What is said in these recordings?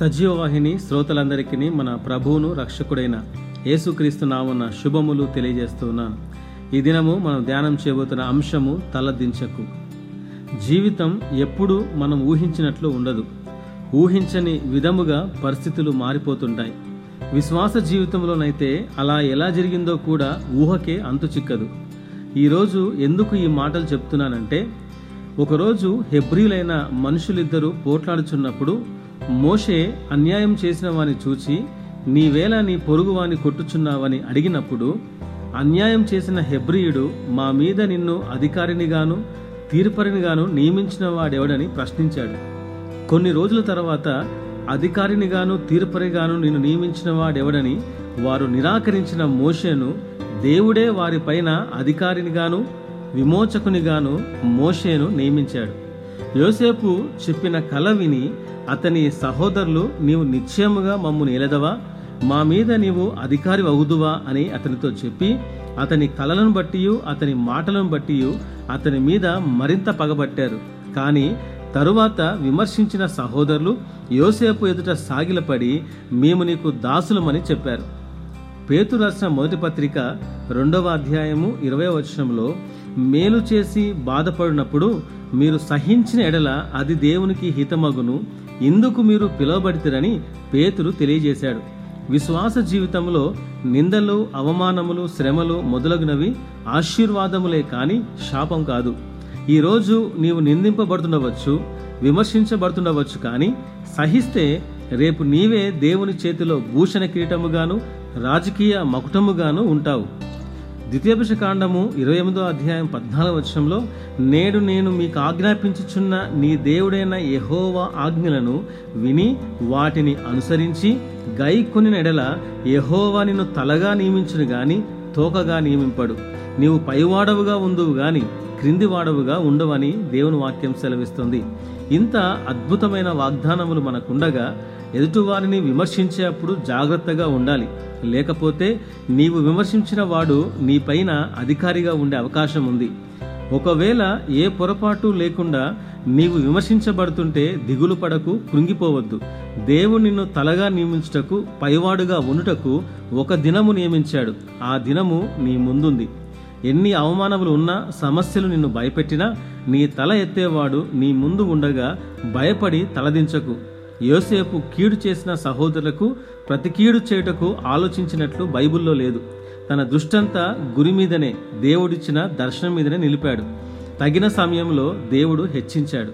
సజీవవాహిని శ్రోతలందరికీ మన ప్రభువును రక్షకుడైన యేసుక్రీస్తు నామన్న శుభములు తెలియజేస్తున్నాను ఈ దినము మనం ధ్యానం చేయబోతున్న అంశము తలదించకు. జీవితం ఎప్పుడు మనం ఊహించినట్లు ఉండదు. ఊహించని విధముగా పరిస్థితులు మారిపోతుంటాయి. విశ్వాస జీవితంలోనైతే అలా ఎలా జరిగిందో కూడా ఊహకే అంతు చిక్కదు. ఈరోజు ఎందుకు ఈ మాటలు చెప్తున్నానంటే ఒకరోజు హెబ్రిలైన మనుషులిద్దరూ పోట్లాడుచున్నప్పుడు మోషే అన్యాయం చేసిన వాని చూచి నీవేళ నీ పొరుగువాని కొట్టుచున్నావని అడిగినప్పుడు అన్యాయం చేసిన హెబ్రియుడు మా మీద నిన్ను అధికారినిగాను తీర్పరినిగాను నియమించిన వాడెవడని ప్రశ్నించాడు. కొన్ని రోజుల తర్వాత అధికారినిగాను తీర్పరిగాను నిన్ను నియమించిన వాడెవడని వారు నిరాకరించిన మోషేను దేవుడే వారిపైన అధికారినిగాను విమోచకునిగాను మోషేను నియమించాడు. యోసేపు చెప్పిన కల విని అతని సహోదరులు నీవు నిశ్చయముగా మమ్ము నిలదవా మా మీద నీవు అధికారి అవుదువా అని అతనితో చెప్పి అతని కలలను బట్టి అతని మాటలను బట్టి అతని మీద మరింత పగబట్టారు. కానీ తరువాత విమర్శించిన సహోదరులు యోసేపు ఎదుట సాగిలపడి మేము నీకు దాసులమని చెప్పారు. పేతు రాసిన మొదటి పత్రిక రెండవ అధ్యాయము ఇరవై వచనంలో మేలు చేసి బాధపడినప్పుడు మీరు సహించిన ఎడల అది దేవునికి హితమగును ఇందుకు మీరు పిలువబడితేరని పేతురు తెలియజేశాడు. విశ్వాస జీవితంలో నిందలు అవమానములు శ్రమలు మొదలగునవి ఆశీర్వాదములే కాని శాపం కాదు. ఈరోజు నీవు నిందింపబడుతుండవచ్చు విమర్శించబడుతుండవచ్చు కానీ సహిస్తే రేపు నీవే దేవుని చేతిలో భూషణ కిరీటముగాను రాజకీయ మకుటముగాను ఉంటావు. ద్వితీయోపశ కాండము ఇరవై ఎనిమిదో అధ్యాయం పద్నాలుగు వచనంలో నేడు నేను మీకు ఆజ్ఞాపించుచున్న నీ దేవుడైన యహోవా ఆజ్ఞలను విని వాటిని అనుసరించి గై కొన్ని నెడల యహోవా నిన్ను తలగా నియమించును గాని తోకగా నియమింపడు. నీవు పైవాడవుగా ఉందువు గాని క్రింది వాడవుగా ఉండవని దేవుని వాక్యం సెలవిస్తుంది. ఇంత అద్భుతమైన వాగ్దానములు మనకుండగా ఎదుటివారిని విమర్శించేటప్పుడు జాగ్రత్తగా ఉండాలి. లేకపోతే నీవు విమర్శించిన వాడు నీపైన అధికారిగా ఉండే అవకాశం ఉంది. ఒకవేళ ఏ పొరపాటు లేకుండా నీవు విమర్శించబడుతుంటే దిగులు పడకు కృంగిపోవద్దు. దేవుడు నిన్ను తలగా నియమించుటకు పైవాడుగా ఉండుటకు ఒక దినము నియమించాడు. ఆ దినము నీ ముందుంది. ఎన్ని అవమానములు ఉన్నా సమస్యలు నిన్ను భయపెట్టినా నీ తల ఎత్తేవాడు నీ ముందు ఉండగా భయపడి తలదించకు. యోసేపు కీడు చేసిన సహోదరులకు ప్రతి కీడు చేయుటకు ఆలోచించినట్లు బైబిల్లో లేదు. తన దృష్టంతా గురి మీదనే దేవుడిచ్చిన దర్శనం మీదనే నిలిపాడు. తగిన సమయంలో దేవుడు హెచ్చించాడు.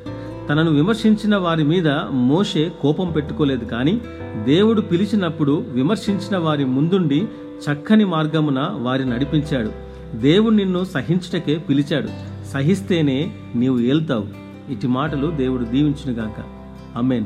తనను విమర్శించిన వారి మీద మోషే కోపం పెట్టుకోలేదు కానీ దేవుడు పిలిచినప్పుడు విమర్శించిన వారి ముందుండి చక్కని మార్గమున వారి నడిపించాడు. దేవుడు నిన్ను సహించుటకే పిలిచాడు. సహిస్తేనే నీవు ఏల్తావు. ఇటు మాటలు దేవుడు దీవించునుగాక. అమ్మేన్